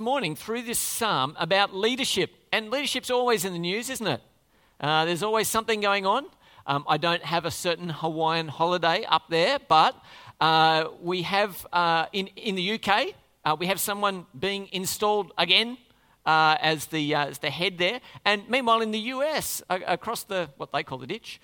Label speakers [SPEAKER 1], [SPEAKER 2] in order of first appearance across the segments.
[SPEAKER 1] morning through this psalm about leadership. And leadership's always in the news, isn't it? Uh, there's always something going on. Um, I don't have a certain Hawaiian holiday up there, but uh, we have uh, in, in the UK, uh, we have someone being installed again uh, as, the, uh, as the head there. And meanwhile, in the US, across the what they call the ditch,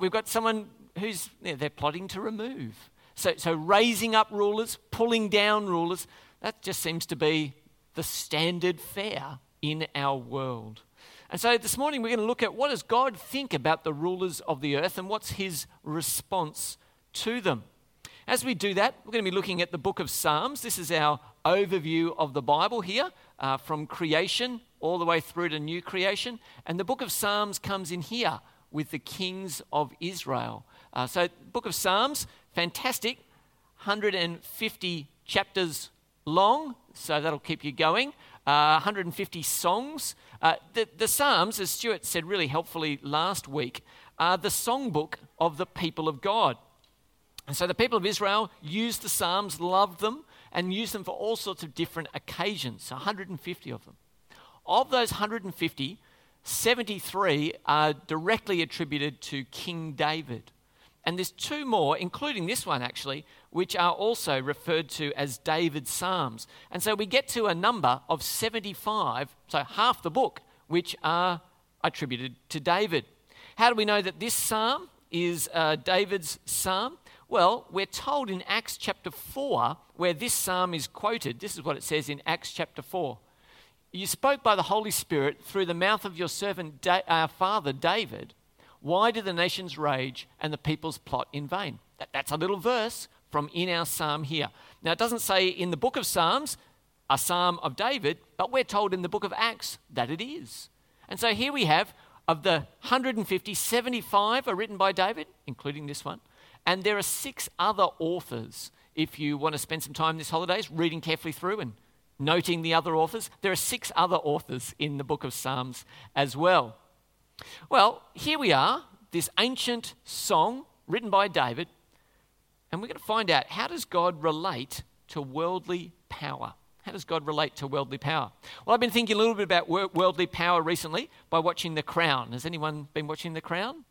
[SPEAKER 1] we've got someone who's they're plotting to remove. So, so raising up rulers, pulling down rulers, that just seems to be the standard fare in our world. And so this morning we're going to look at what does God think about the rulers of the earth and what's his response to them. As we do that, we're going to be looking at the book of Psalms. This is our overview of the Bible here, uh, from creation all the way through to new creation. And the book of Psalms comes in here with the kings of Israel. Uh, so, book of Psalms, fantastic, 150 chapters long, so that'll keep you going. Uh, 150 songs. Uh, the, the, Psalms, as Stuart said really helpfully last week, are the songbook of the people of God. And so the people of Israel used the Psalms, loved them, and used them for all sorts of different occasions. 150 of them. Of those 150, 73 are directly attributed to King David. And there's two more, including this one actually, which are also referred to as David's Psalms. And so we get to a number of 75, so half the book, which are attributed to David. How do we know that this psalm is uh, David's psalm? Well, we're told in Acts chapter 4, where this psalm is quoted. This is what it says in Acts chapter 4. You spoke by the Holy Spirit through the mouth of your servant, da- our father David why do the nations rage and the peoples plot in vain? That, that's a little verse from in our psalm here. Now, it doesn't say in the book of Psalms, a psalm of David, but we're told in the book of Acts that it is. And so here we have of the 150, 75 are written by David, including this one. And there are six other authors. If you want to spend some time this holidays reading carefully through and noting the other authors, there are six other authors in the book of Psalms as well. Well, here we are, this ancient song written by David, and we're going to find out how does God relate to worldly power? How does God relate to worldly power? Well, I've been thinking a little bit about worldly power recently by watching The Crown. Has anyone been watching The Crown?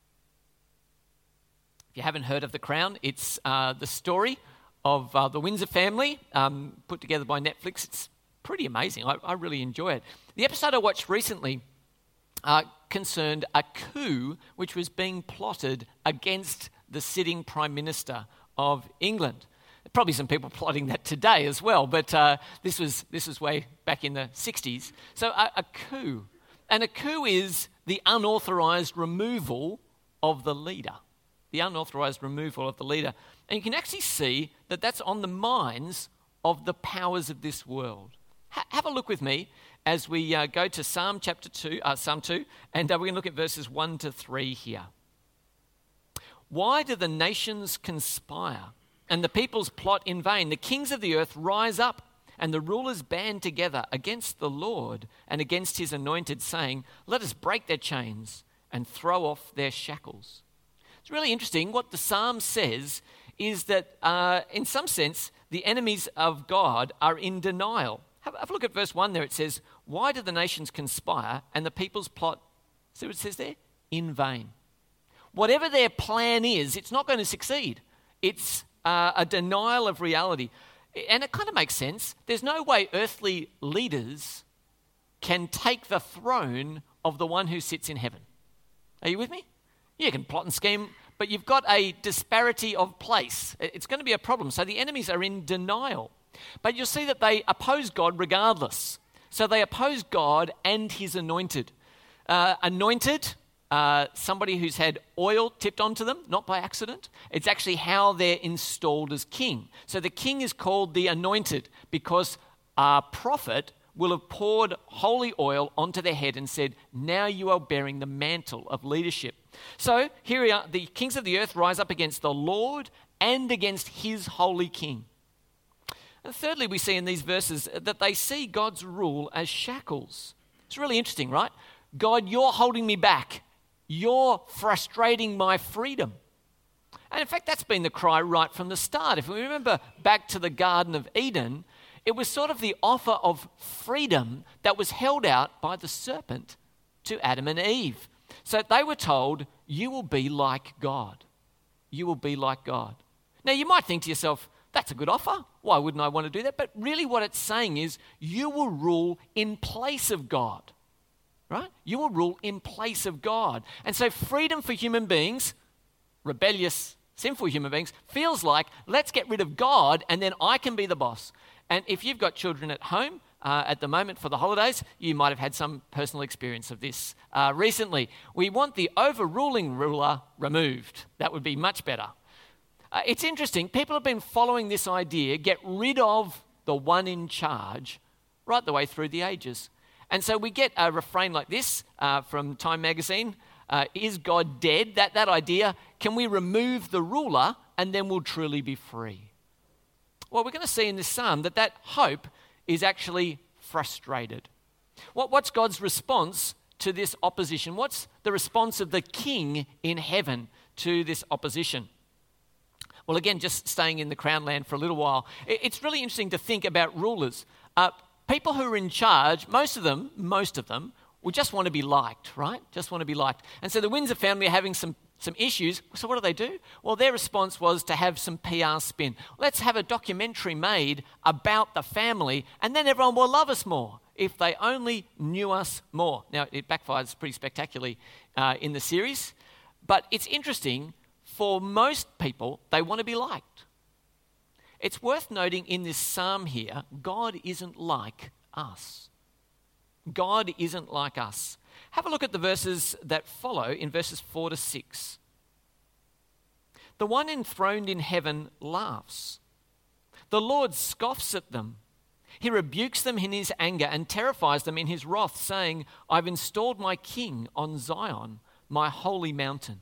[SPEAKER 1] If you haven't heard of The Crown, it's uh, the story of uh, the Windsor family um, put together by Netflix. It's pretty amazing. I, I really enjoy it. The episode I watched recently uh, concerned a coup which was being plotted against the sitting Prime Minister of England. Probably some people plotting that today as well, but uh, this, was, this was way back in the 60s. So, a, a coup. And a coup is the unauthorized removal of the leader. The unauthorized removal of the leader. And you can actually see that that's on the minds of the powers of this world. Ha- have a look with me as we uh, go to Psalm chapter 2, uh, Psalm 2, and uh, we're going to look at verses 1 to 3 here. Why do the nations conspire and the peoples plot in vain? The kings of the earth rise up and the rulers band together against the Lord and against his anointed, saying, Let us break their chains and throw off their shackles. It's really interesting. What the psalm says is that, uh, in some sense, the enemies of God are in denial. Have, have, a look at verse 1 there. It says, Why do the nations conspire and the peoples plot? See what it says there? In vain. Whatever their plan is, it's not going to succeed. It's uh, a denial of reality. And it kind of makes sense. There's no way earthly leaders can take the throne of the one who sits in heaven. Are you with me? You can plot and scheme, but you've got a disparity of place. It's going to be a problem. So the enemies are in denial. But you'll see that they oppose God regardless. So they oppose God and his anointed. Uh, anointed, uh, somebody who's had oil tipped onto them, not by accident. It's actually how they're installed as king. So the king is called the anointed because a prophet will have poured holy oil onto their head and said, Now you are bearing the mantle of leadership. So here we are the kings of the earth rise up against the Lord and against his holy king. And thirdly, we see in these verses that they see God's rule as shackles. It's really interesting, right? God, you're holding me back. You're frustrating my freedom. And in fact, that's been the cry right from the start. If we remember back to the Garden of Eden, It was sort of the offer of freedom that was held out by the serpent to Adam and Eve. So they were told, You will be like God. You will be like God. Now, you might think to yourself, That's a good offer. Why wouldn't I want to do that? But really, what it's saying is, You will rule in place of God. Right? You will rule in place of God. And so, freedom for human beings, rebellious, sinful human beings, feels like let's get rid of God and then I can be the boss. And if you've got children at home, uh, at the moment for the holidays, you might have had some personal experience of this uh, recently. We want the overruling ruler removed. That would be much better. Uh, it's interesting, people have been following this idea get rid of the one in charge right the way through the ages. And so we get a refrain like this uh, from Time magazine uh, Is God dead? That, that idea, can we remove the ruler and then we'll truly be free? Well, we're going to see in this psalm that that hope is actually frustrated. What, what's God's response to this opposition? What's the response of the king in heaven to this opposition? Well, again, just staying in the crown land for a little while, it's really interesting to think about rulers. Uh, people who are in charge, most of them, most of them, will just want to be liked, right? Just want to be liked. And so the Windsor family are having some some issues. So, what do they do? Well, their response was to have some PR spin. Let's have a documentary made about the family, and then everyone will love us more if they only knew us more. Now, it backfires pretty spectacularly uh, in the series, but it's interesting. For most people, they want to be liked. It's worth noting in this psalm here, God isn't like us. God isn't like us. Have a look at the verses that follow in verses 4 to 6. The one enthroned in heaven laughs. The Lord scoffs at them. He rebukes them in his anger and terrifies them in his wrath, saying, I've installed my king on Zion, my holy mountain.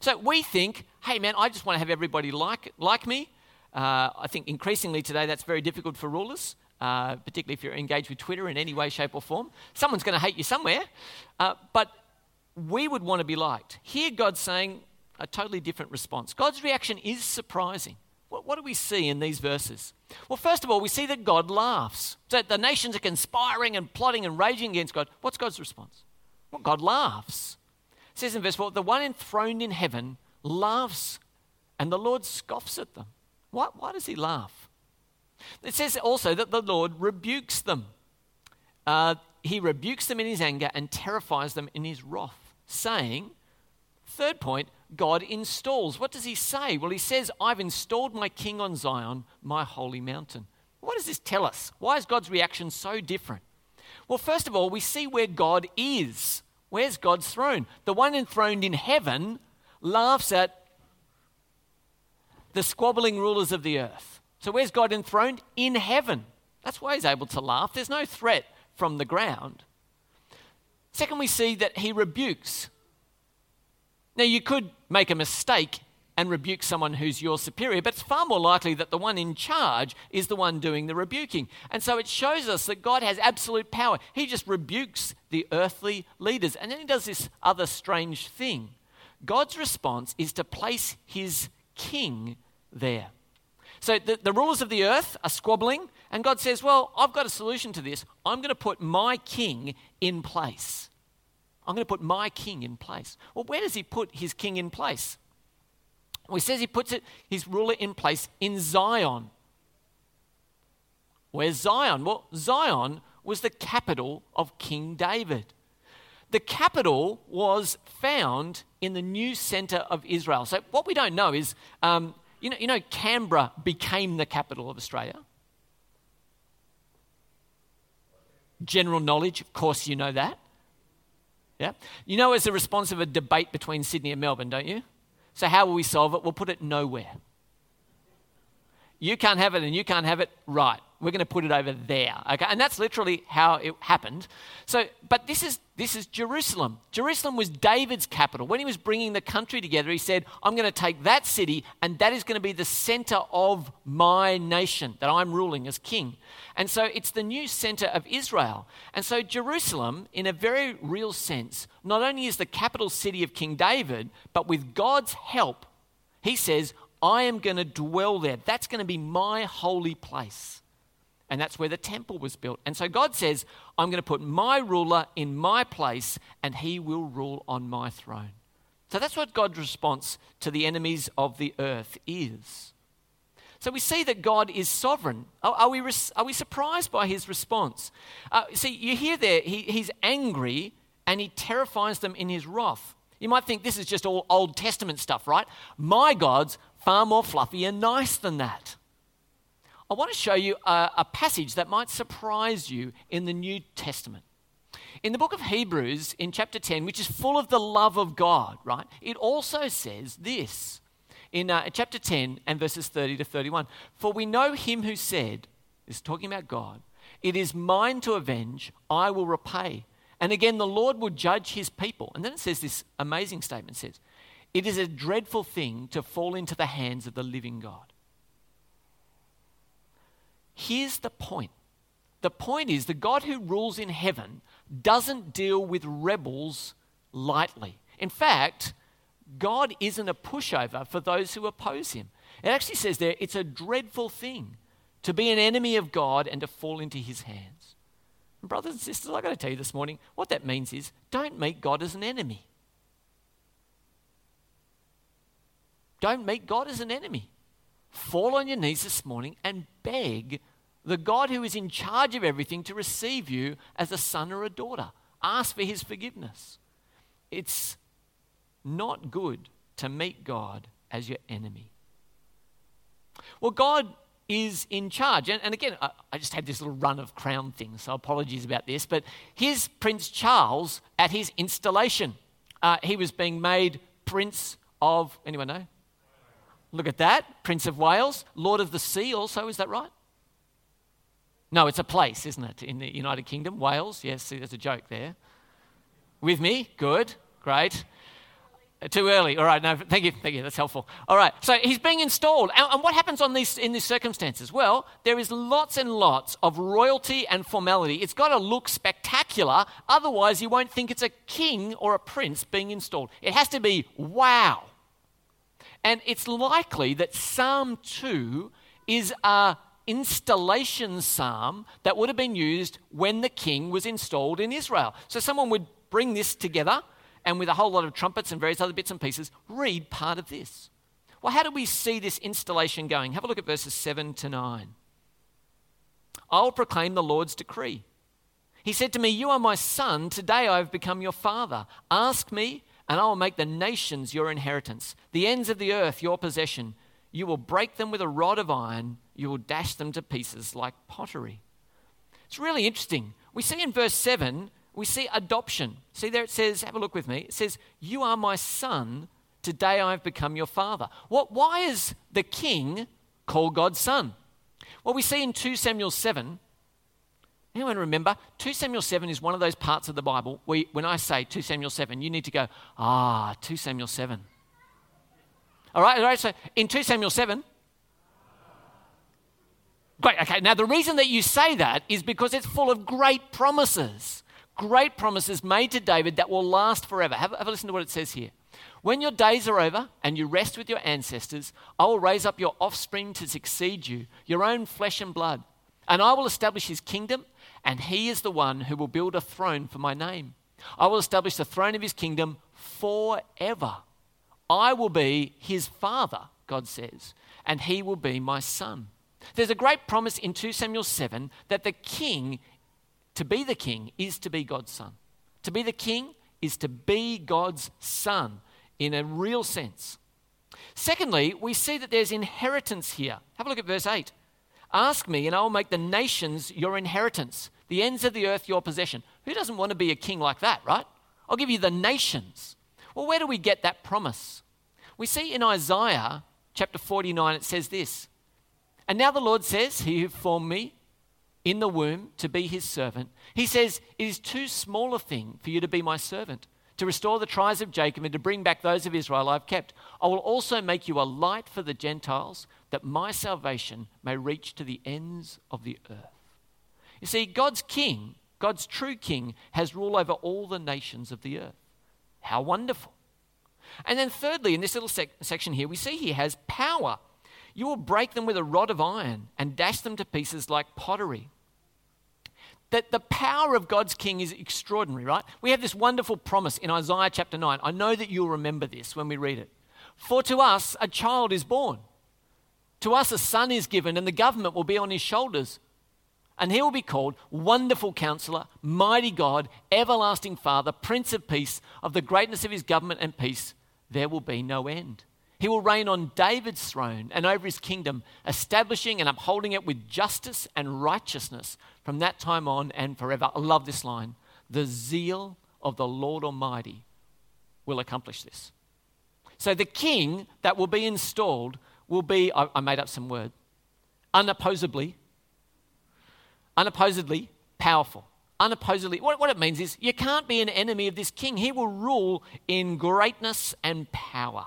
[SPEAKER 1] So we think, hey man, I just want to have everybody like, like me. Uh, I think increasingly today that's very difficult for rulers uh, particularly if you're engaged with Twitter in any way, shape, or form. Someone's going to hate you somewhere, uh, but we would want to be liked. Here, God's saying a totally different response. God's reaction is surprising. What, what do we see in these verses? Well, first of all, we see that God laughs. So the nations are conspiring and plotting and raging against God. What's God's response? Well, God laughs. It says in verse 4 the one enthroned in heaven laughs, and the Lord scoffs at them. Why, why does he laugh? It says also that the Lord rebukes them. Uh, he rebukes them in his anger and terrifies them in his wrath, saying, third point, God installs. What does he say? Well, he says, I've installed my king on Zion, my holy mountain. What does this tell us? Why is God's reaction so different? Well, first of all, we see where God is. Where's God's throne? The one enthroned in heaven laughs at the squabbling rulers of the earth. So, where's God enthroned? In heaven. That's why he's able to laugh. There's no threat from the ground. Second, we see that he rebukes. Now, you could make a mistake and rebuke someone who's your superior, but it's far more likely that the one in charge is the one doing the rebuking. And so it shows us that God has absolute power. He just rebukes the earthly leaders. And then he does this other strange thing. God's response is to place his king there. So the, the rulers of the earth are squabbling, and God says, Well, I've got a solution to this. I'm going to put my king in place. I'm going to put my king in place. Well, where does he put his king in place? Well, he says he puts it, his ruler in place in Zion. Where's Zion? Well, Zion was the capital of King David. The capital was found in the new center of Israel. So, what we don't know is um, you know, you know, Canberra became the capital of Australia. General knowledge, of course, you know that. Yeah? You know, as a response of a debate between Sydney and Melbourne, don't you? So, how will we solve it? We'll put it nowhere. You can't have it and you can't have it, right we're going to put it over there. Okay, and that's literally how it happened. So, but this is this is Jerusalem. Jerusalem was David's capital. When he was bringing the country together, he said, "I'm going to take that city, and that is going to be the center of my nation that I'm ruling as king." And so, it's the new center of Israel. And so, Jerusalem, in a very real sense, not only is the capital city of King David, but with God's help, he says, "I am going to dwell there. That's going to be my holy place." And that's where the temple was built. And so God says, I'm going to put my ruler in my place, and he will rule on my throne. So that's what God's response to the enemies of the earth is. So we see that God is sovereign. Are, are we, are we surprised by his response? Uh, see, you hear there, he, he's angry and he terrifies them in his wrath. You might think this is just all Old Testament stuff, right? My God's far more fluffy and nice than that. I want to show you a, a passage that might surprise you in the New Testament. In the book of Hebrews, in chapter 10, which is full of the love of God, right? It also says this in uh, chapter 10 and verses 30 to 31. For we know him who said, is talking about God, it is mine to avenge, I will repay. And again, the Lord will judge his people. And then it says this amazing statement says, It is a dreadful thing to fall into the hands of the living God. Here's the point the point is the God who rules in heaven doesn't deal with rebels lightly. In fact, God isn't a pushover for those who oppose him. It actually says there it's a dreadful thing to be an enemy of God and to fall into his hands. And brothers and sisters, I've got to tell you this morning what that means is don't meet God as an enemy. Don't meet God as an enemy. Fall on your knees this morning and beg the God who is in charge of everything to receive you as a son or a daughter. Ask for his forgiveness. It's not good to meet God as your enemy. Well, God is in charge. And, and again, I, I, just had this little run of crown things, so apologies about this. But here's Prince Charles at his installation. Uh, he was being made Prince of, anyone know? Look at that. Prince of Wales, Lord of the Sea, also, is that right? No, it's a place, isn't it, in the United Kingdom? Wales, yes, see, there's a joke there. With me? Good, great. Uh, too early. All right. No, thank you. Thank you. That's helpful. All right. So he's being installed. And, what happens on these, in these circumstances? Well, there is lots and lots of royalty and formality. It's got to look spectacular. Otherwise, you won't think it's a king or a prince being installed. It has to be wow. And it's likely that Psalm 2 is a installation psalm that would have been used when the king was installed in Israel. So someone would bring this together and with a whole lot of trumpets and various other bits and pieces, read part of this. Well, how do we see this installation going? Have a look at verses 7 to 9. I will proclaim the Lord's decree. He said to me, You are my son. Today I have become your father. Ask me, and I will make the nations your inheritance, the ends of the earth your possession. You will break them with a rod of iron, you will dash them to pieces like pottery. It's really interesting. We see in verse 7 we see adoption. See there it says, have a look with me. It says, You are my son. Today I have become your father. What, why is the king called God's son? Well, we see in 2 Samuel 7. Anyone remember? 2 Samuel 7 is one of those parts of the Bible where when I say 2 Samuel 7, you need to go, ah, 2 Samuel 7. All right, all right, so in 2 Samuel 7, Great, okay. Now, the reason that you say that is because it's full of great promises great promises made to David that will last forever. Have, have a listen to what it says here. When your days are over and you rest with your ancestors, I will raise up your offspring to succeed you, your own flesh and blood. And I will establish his kingdom, and he is the one who will build a throne for my name. I will establish the throne of his kingdom forever. I will be his father, God says, and he will be my son. There's a great promise in 2 Samuel 7 that the king to be the king is to be God's son. To be the king is to be God's son in a real sense. Secondly, we see that there's inheritance here. Have a look at verse 8. Ask me, and I will make the nations your inheritance, the ends of the earth your possession. Who doesn't want to be a king like that, right? I'll give you the nations. Well, where do we get that promise? We see in Isaiah chapter 49, it says this And now the Lord says, He who formed me in the womb to be his servant. He says, It is too small a thing for you to be my servant, to restore the tribes of Jacob and to bring back those of Israel I've kept. I will also make you a light for the Gentiles, that my salvation may reach to the ends of the earth. You see, God's king, God's true king, has rule over all the nations of the earth. How wonderful. And then, thirdly, in this little sec- section here, we see he has power. You will break them with a rod of iron and dash them to pieces like pottery. That the power of God's king is extraordinary, right? We have this wonderful promise in Isaiah chapter 9. I know that you'll remember this when we read it. For to us a child is born, to us a son is given, and the government will be on his shoulders. And he will be called Wonderful Counselor, Mighty God, Everlasting Father, Prince of Peace. Of the greatness of his government and peace, there will be no end. He will reign on David's throne and over his kingdom, establishing and upholding it with justice and righteousness from that time on and forever. I love this line. The zeal of the Lord Almighty will accomplish this. So the king that will be installed will be, I, made up some word, unopposably, unopposedly powerful. Unopposedly, what, what it means is you can't be an enemy of this king. He will rule in greatness and power.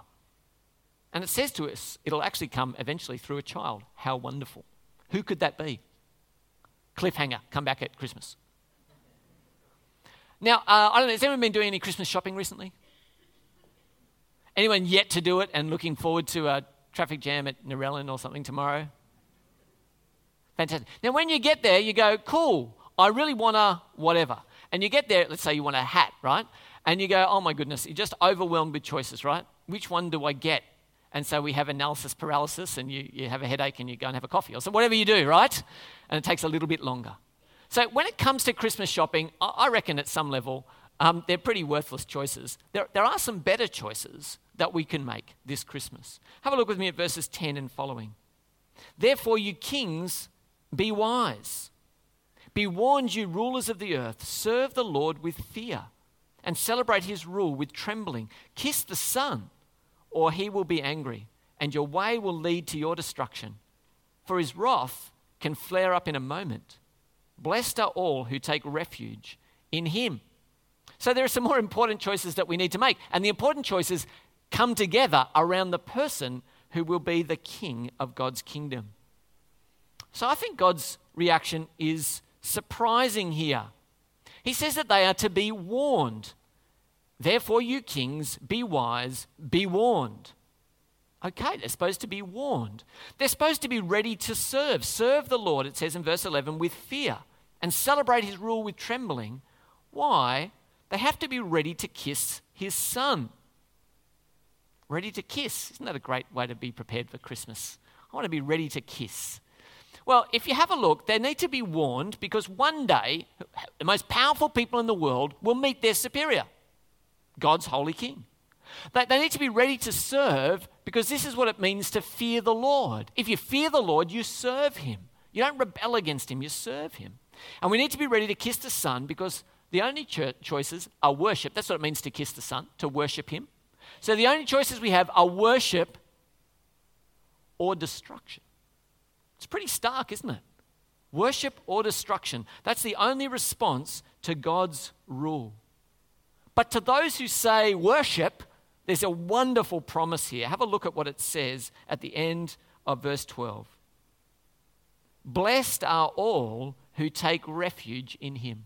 [SPEAKER 1] And it says to us, it'll actually come eventually through a child. How wonderful. Who could that be? Cliffhanger, come back at Christmas. Now, uh, I don't know, has anyone been doing any Christmas shopping recently? Anyone yet to do it and looking forward to a traffic jam at Narellan or something tomorrow? Fantastic. Now, when you get there, you go, cool, I really want a whatever. And you get there, let's say you want a hat, right? And you go, oh my goodness, you're just overwhelmed with choices, right? Which one do I get? And so we have analysis paralysis, and you, you have a headache and you go and have a coffee, or so whatever you do, right? And it takes a little bit longer. So when it comes to Christmas shopping, I reckon at some level, um, they're pretty worthless choices. There, there are some better choices that we can make this Christmas. Have a look with me at verses 10 and following. Therefore, you kings, be wise. Be warned, you rulers of the earth, serve the Lord with fear and celebrate his rule with trembling. Kiss the Son or he will be angry, and your way will lead to your destruction. For his wrath can flare up in a moment. Blessed are all who take refuge in him. So there are some more important choices that we need to make, and the important choices come together around the person who will be the king of God's kingdom. So I think God's reaction is surprising here. He says that they are to be warned. Therefore, you kings, be wise, be warned. Okay, they're supposed to be warned. They're supposed to be ready to serve. Serve the Lord, it says in verse 11, with fear and celebrate his rule with trembling. Why? They have to be ready to kiss his son. Ready to kiss. Isn't that a great way to be prepared for Christmas? I want to be ready to kiss. Well, if you have a look, they need to be warned because one day the most powerful people in the world will meet their superior. God's holy king. They, need to be ready to serve because this is what it means to fear the Lord. If you fear the Lord, you serve him. You don't rebel against him, you serve him. And we need to be ready to kiss the Son because the only cho- choices are worship. That's what it means to kiss the Son, to worship him. So the only choices we have are worship or destruction. It's pretty stark, isn't it? Worship or destruction. That's the only response to God's rule. But to those who say worship, there's a wonderful promise here. Have a look at what it says at the end of verse 12. Blessed are all who take refuge in him.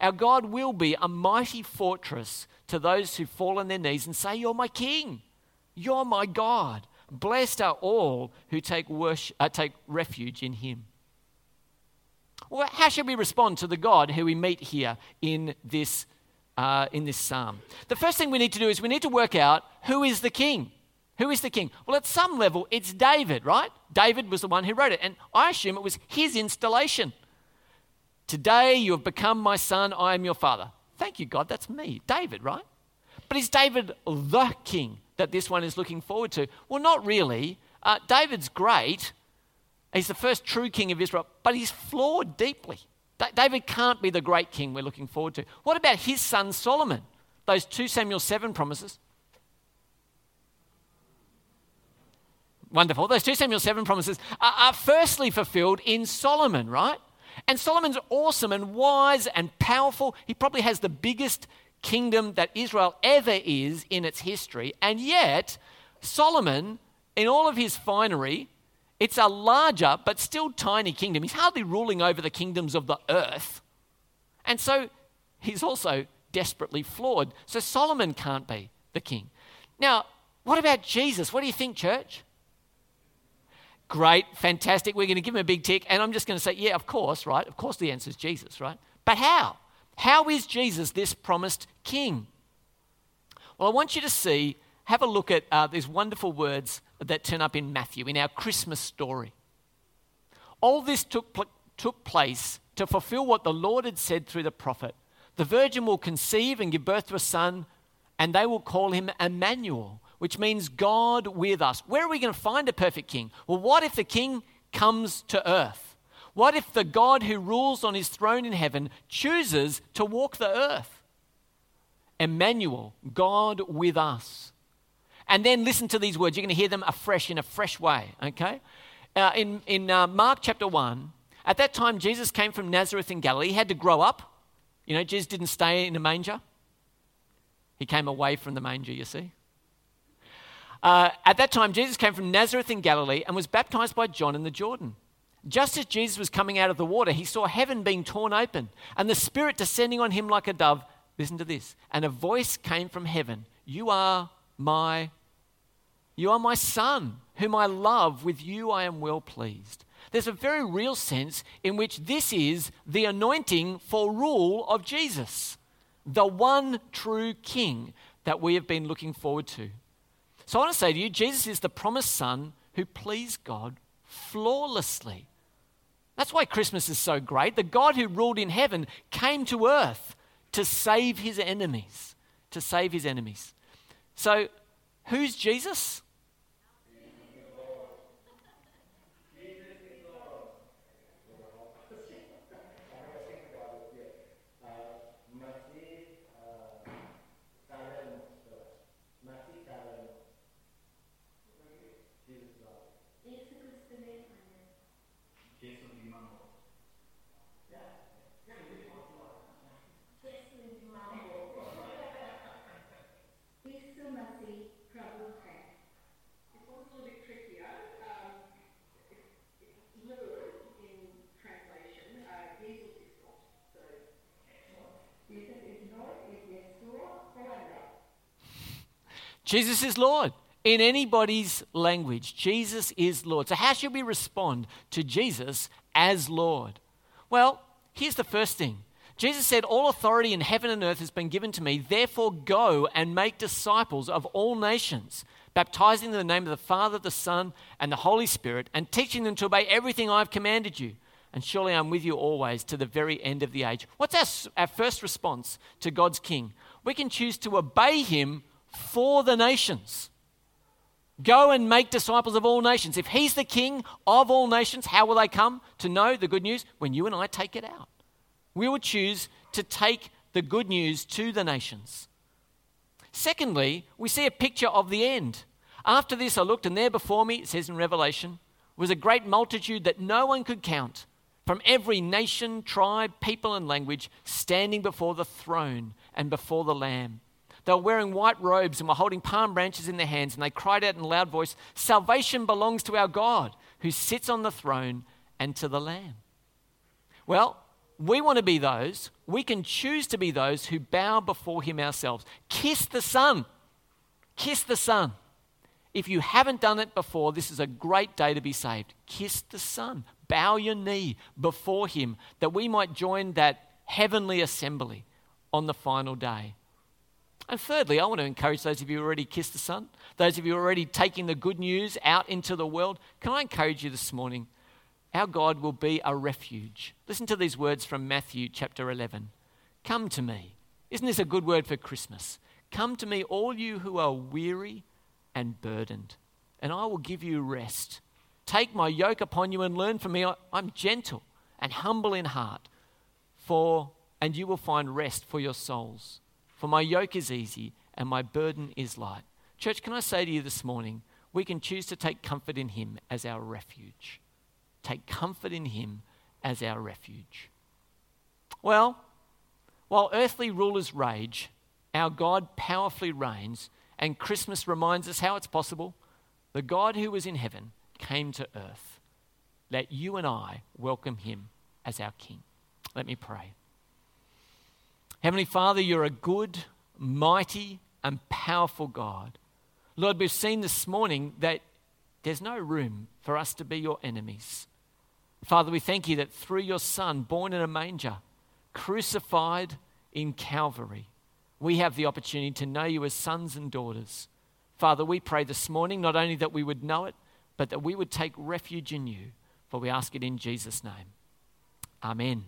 [SPEAKER 1] Our God will be a mighty fortress to those who fall on their knees and say, You're my king. You're my God. Blessed are all who take, worship, uh, take refuge in him. Well, how should we respond to the God who we meet here in this uh, in this psalm. The first thing we need to do is we need to work out who is the king. Who is the king? Well, at some level, it's David, right? David was the one who wrote it, and I assume it was his installation. Today you have become my son, I am your father. Thank you, God, that's me, David, right? But is David the king that this one is looking forward to? Well, not really. Uh, David's great. He's the first true king of Israel, but he's flawed deeply. David can't be the great king we're looking forward to. What about his son Solomon? Those 2 Samuel 7 promises. Wonderful. Those 2 Samuel 7 promises are, are firstly fulfilled in Solomon, right? And Solomon's awesome and wise and powerful. He probably has the biggest kingdom that Israel ever is in its history. And yet, Solomon, in all of his finery, it's a larger but still tiny kingdom. He's hardly ruling over the kingdoms of the earth. And so he's also desperately flawed. So Solomon can't be the king. Now, what about Jesus? What do you think, church? Great, fantastic. We're going to give him a big tick. And I'm just going to say, yeah, of course, right? Of course the answer is Jesus, right? But how? How is Jesus this promised king? Well, I want you to see, have a look at uh, these wonderful words that turn up in Matthew, in our Christmas story. All this took, pl- took place to fulfill what the Lord had said through the prophet. The virgin will conceive and give birth to a son, and they will call him Emmanuel, which means God with us. Where are we going to find a perfect king? Well, what if the king comes to earth? What if the God who rules on his throne in heaven chooses to walk the earth? Emmanuel, God with us. And then listen to these words. You're going to hear them afresh in a fresh way, okay? Uh, in in uh, Mark chapter 1, at that time Jesus came from Nazareth in Galilee. He had to grow up. You know, Jesus didn't stay in a manger, he came away from the manger, you see. Uh, at that time, Jesus came from Nazareth in Galilee and was baptized by John in the Jordan. Just as Jesus was coming out of the water, he saw heaven being torn open and the Spirit descending on him like a dove. Listen to this. And a voice came from heaven You are my, you are my son, whom I love. With you I am well pleased. There's a very real sense in which this is the anointing for rule of Jesus, the one true king that we have been looking forward to. So I want to say to you, Jesus is the promised son who pleased God flawlessly. That's why Christmas is so great. The God who ruled in heaven came to earth to save his enemies. To save his enemies. So, who's Jesus? Jesus is Lord. In anybody's language, Jesus is Lord. So, how should we respond to Jesus as Lord? Well, here's the first thing Jesus said, All authority in heaven and earth has been given to me. Therefore, go and make disciples of all nations, baptizing them in the name of the Father, the Son, and the Holy Spirit, and teaching them to obey everything I've commanded you. And surely I'm with you always to the very end of the age. What's our, our first response to God's King? We can choose to obey him for the nations. Go and make disciples of all nations. If he's the king of all nations, how will they come to know the good news? When you and I take it out. We will choose to take the good news to the nations. Secondly, we see a picture of the end. After this, I looked, and there before me, it says in Revelation, was a great multitude that no one could count from every nation, tribe, people, and language standing before the throne and before the Lamb. They were wearing white robes and were holding palm branches in their hands, and they cried out in a loud voice, Salvation belongs to our God who sits on the throne and to the Lamb. Well, we want to be those, we can choose to be those who bow before Him ourselves. Kiss the Son. Kiss the Son. If you haven't done it before, this is a great day to be saved. Kiss the Son. Bow your knee before Him that we might join that heavenly assembly on the final day. And thirdly, I want to encourage those of you who already kissed the Son, those of you already taking the good news out into the world. Can I encourage you this morning? Our God will be a refuge. Listen to these words from Matthew chapter 11. Come to me. Isn't this a good word for Christmas? Come to me, all you who are weary and burdened, and I will give you rest. Take my yoke upon you and learn from me. I'm gentle and humble in heart, for and you will find rest for your souls. For my yoke is easy and my burden is light. Church, can I say to you this morning, we can choose to take comfort in Him as our refuge. Take comfort in Him as our refuge. Well, while earthly rulers rage, our God powerfully reigns, and Christmas reminds us how it's possible. The God who was in heaven came to earth. Let you and I welcome Him as our King. Let me pray. Heavenly Father, you're a good, mighty, and powerful God. Lord, we've seen this morning that there's no room for us to be your enemies. Father, we thank you that through your Son, born in a manger, crucified in Calvary, we have the opportunity to know you as sons and daughters. Father, we pray this morning not only that we would know it, but that we would take refuge in you. For we ask it in Jesus' name. Amen.